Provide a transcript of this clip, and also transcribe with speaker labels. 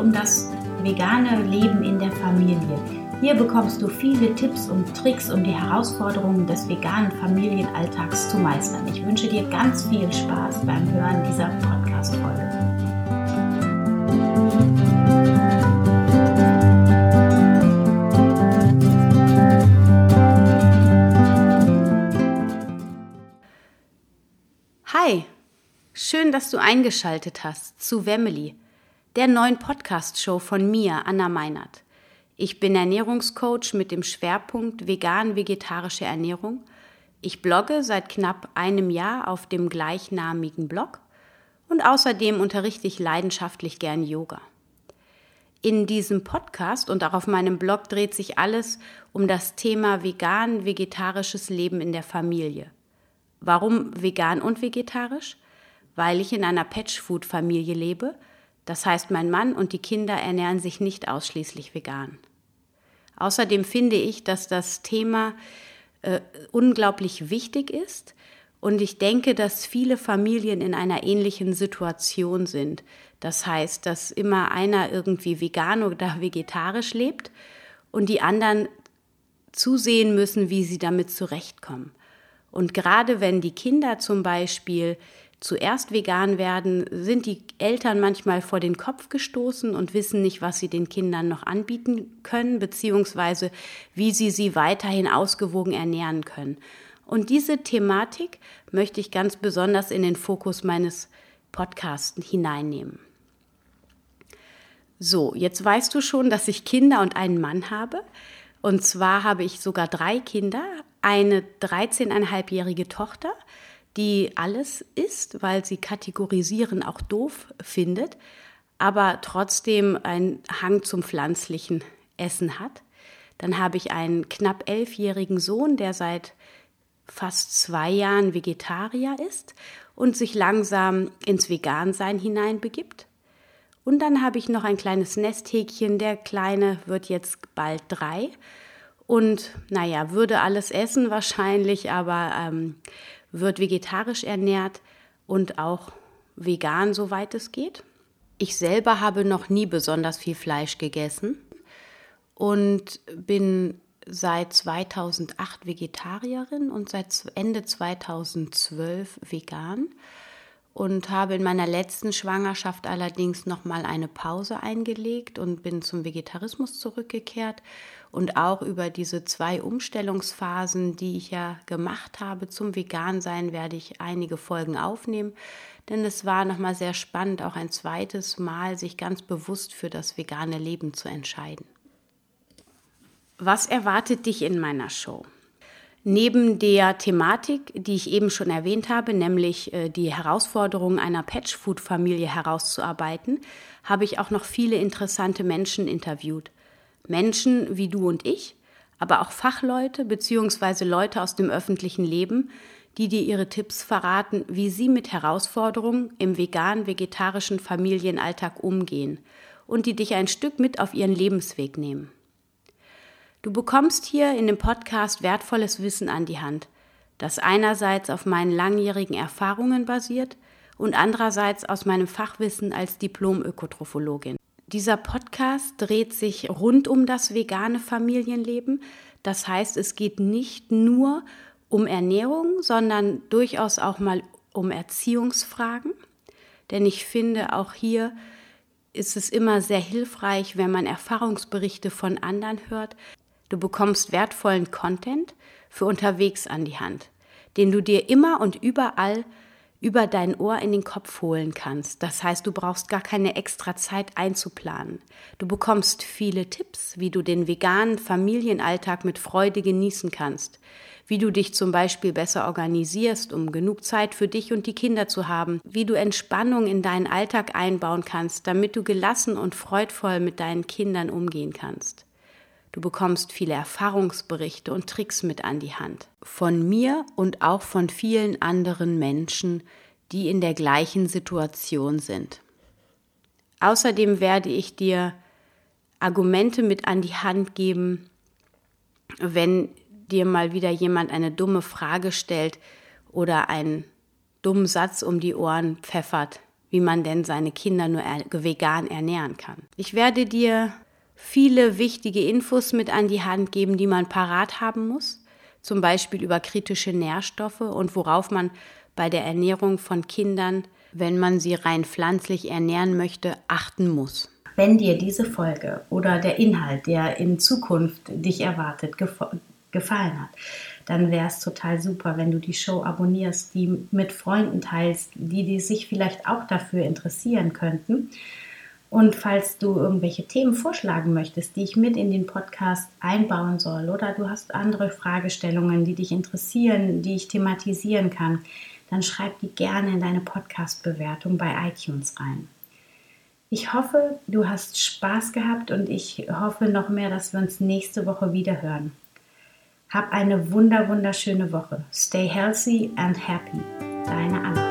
Speaker 1: um das vegane Leben in der Familie. Hier bekommst du viele Tipps und Tricks, um die Herausforderungen des veganen Familienalltags zu meistern. Ich wünsche dir ganz viel Spaß beim Hören dieser Podcast-Folge.
Speaker 2: Hi, schön, dass du eingeschaltet hast zu Wemily, der neuen Podcast-Show von mir, Anna Meinert. Ich bin Ernährungscoach mit dem Schwerpunkt vegan-vegetarische Ernährung. Ich blogge seit knapp einem Jahr auf dem gleichnamigen Blog und außerdem unterrichte ich leidenschaftlich gern Yoga. In diesem Podcast und auch auf meinem Blog dreht sich alles um das Thema vegan-vegetarisches Leben in der Familie. Warum vegan und vegetarisch? Weil ich in einer Patchfood-Familie lebe. Das heißt, mein Mann und die Kinder ernähren sich nicht ausschließlich vegan. Außerdem finde ich, dass das Thema äh, unglaublich wichtig ist und ich denke, dass viele Familien in einer ähnlichen Situation sind. Das heißt, dass immer einer irgendwie vegan oder vegetarisch lebt und die anderen zusehen müssen, wie sie damit zurechtkommen. Und gerade wenn die Kinder zum Beispiel zuerst vegan werden, sind die Eltern manchmal vor den Kopf gestoßen und wissen nicht, was sie den Kindern noch anbieten können, beziehungsweise wie sie sie weiterhin ausgewogen ernähren können. Und diese Thematik möchte ich ganz besonders in den Fokus meines Podcasts hineinnehmen. So, jetzt weißt du schon, dass ich Kinder und einen Mann habe. Und zwar habe ich sogar drei Kinder, eine 13,5-jährige Tochter, die alles isst, weil sie kategorisieren auch doof findet, aber trotzdem einen Hang zum pflanzlichen Essen hat. Dann habe ich einen knapp elfjährigen Sohn, der seit fast zwei Jahren Vegetarier ist und sich langsam ins Vegansein hineinbegibt. Und dann habe ich noch ein kleines Nesthäkchen, der Kleine wird jetzt bald drei und naja, würde alles essen wahrscheinlich, aber ähm, wird vegetarisch ernährt und auch vegan, soweit es geht. Ich selber habe noch nie besonders viel Fleisch gegessen und bin seit 2008 Vegetarierin und seit Ende 2012 vegan und habe in meiner letzten Schwangerschaft allerdings noch mal eine Pause eingelegt und bin zum Vegetarismus zurückgekehrt und auch über diese zwei Umstellungsphasen, die ich ja gemacht habe zum Vegansein, werde ich einige Folgen aufnehmen, denn es war nochmal sehr spannend, auch ein zweites Mal sich ganz bewusst für das vegane Leben zu entscheiden. Was erwartet dich in meiner Show? Neben der Thematik, die ich eben schon erwähnt habe, nämlich äh, die Herausforderungen einer Patchfood-Familie herauszuarbeiten, habe ich auch noch viele interessante Menschen interviewt. Menschen wie du und ich, aber auch Fachleute bzw. Leute aus dem öffentlichen Leben, die dir ihre Tipps verraten, wie sie mit Herausforderungen im vegan-vegetarischen Familienalltag umgehen und die dich ein Stück mit auf ihren Lebensweg nehmen. Du bekommst hier in dem Podcast wertvolles Wissen an die Hand, das einerseits auf meinen langjährigen Erfahrungen basiert und andererseits aus meinem Fachwissen als Diplom-Ökotrophologin. Dieser Podcast dreht sich rund um das vegane Familienleben. Das heißt, es geht nicht nur um Ernährung, sondern durchaus auch mal um Erziehungsfragen. Denn ich finde, auch hier ist es immer sehr hilfreich, wenn man Erfahrungsberichte von anderen hört. Du bekommst wertvollen Content für unterwegs an die Hand, den du dir immer und überall über dein Ohr in den Kopf holen kannst. Das heißt, du brauchst gar keine extra Zeit einzuplanen. Du bekommst viele Tipps, wie du den veganen Familienalltag mit Freude genießen kannst, wie du dich zum Beispiel besser organisierst, um genug Zeit für dich und die Kinder zu haben, wie du Entspannung in deinen Alltag einbauen kannst, damit du gelassen und freudvoll mit deinen Kindern umgehen kannst. Du bekommst viele Erfahrungsberichte und Tricks mit an die Hand. Von mir und auch von vielen anderen Menschen, die in der gleichen Situation sind. Außerdem werde ich dir Argumente mit an die Hand geben, wenn dir mal wieder jemand eine dumme Frage stellt oder einen dummen Satz um die Ohren pfeffert, wie man denn seine Kinder nur vegan ernähren kann. Ich werde dir viele wichtige Infos mit an die Hand geben, die man parat haben muss, zum Beispiel über kritische Nährstoffe und worauf man bei der Ernährung von Kindern, wenn man sie rein pflanzlich ernähren möchte, achten muss.
Speaker 1: Wenn dir diese Folge oder der Inhalt, der in Zukunft dich erwartet, gefallen hat, dann wäre es total super, wenn du die Show abonnierst, die mit Freunden teilst, die, die sich vielleicht auch dafür interessieren könnten. Und falls du irgendwelche Themen vorschlagen möchtest, die ich mit in den Podcast einbauen soll, oder du hast andere Fragestellungen, die dich interessieren, die ich thematisieren kann, dann schreib die gerne in deine Podcast-Bewertung bei iTunes rein. Ich hoffe, du hast Spaß gehabt und ich hoffe noch mehr, dass wir uns nächste Woche wieder hören. Hab eine wunder wunderschöne Woche. Stay healthy and happy. Deine Anna.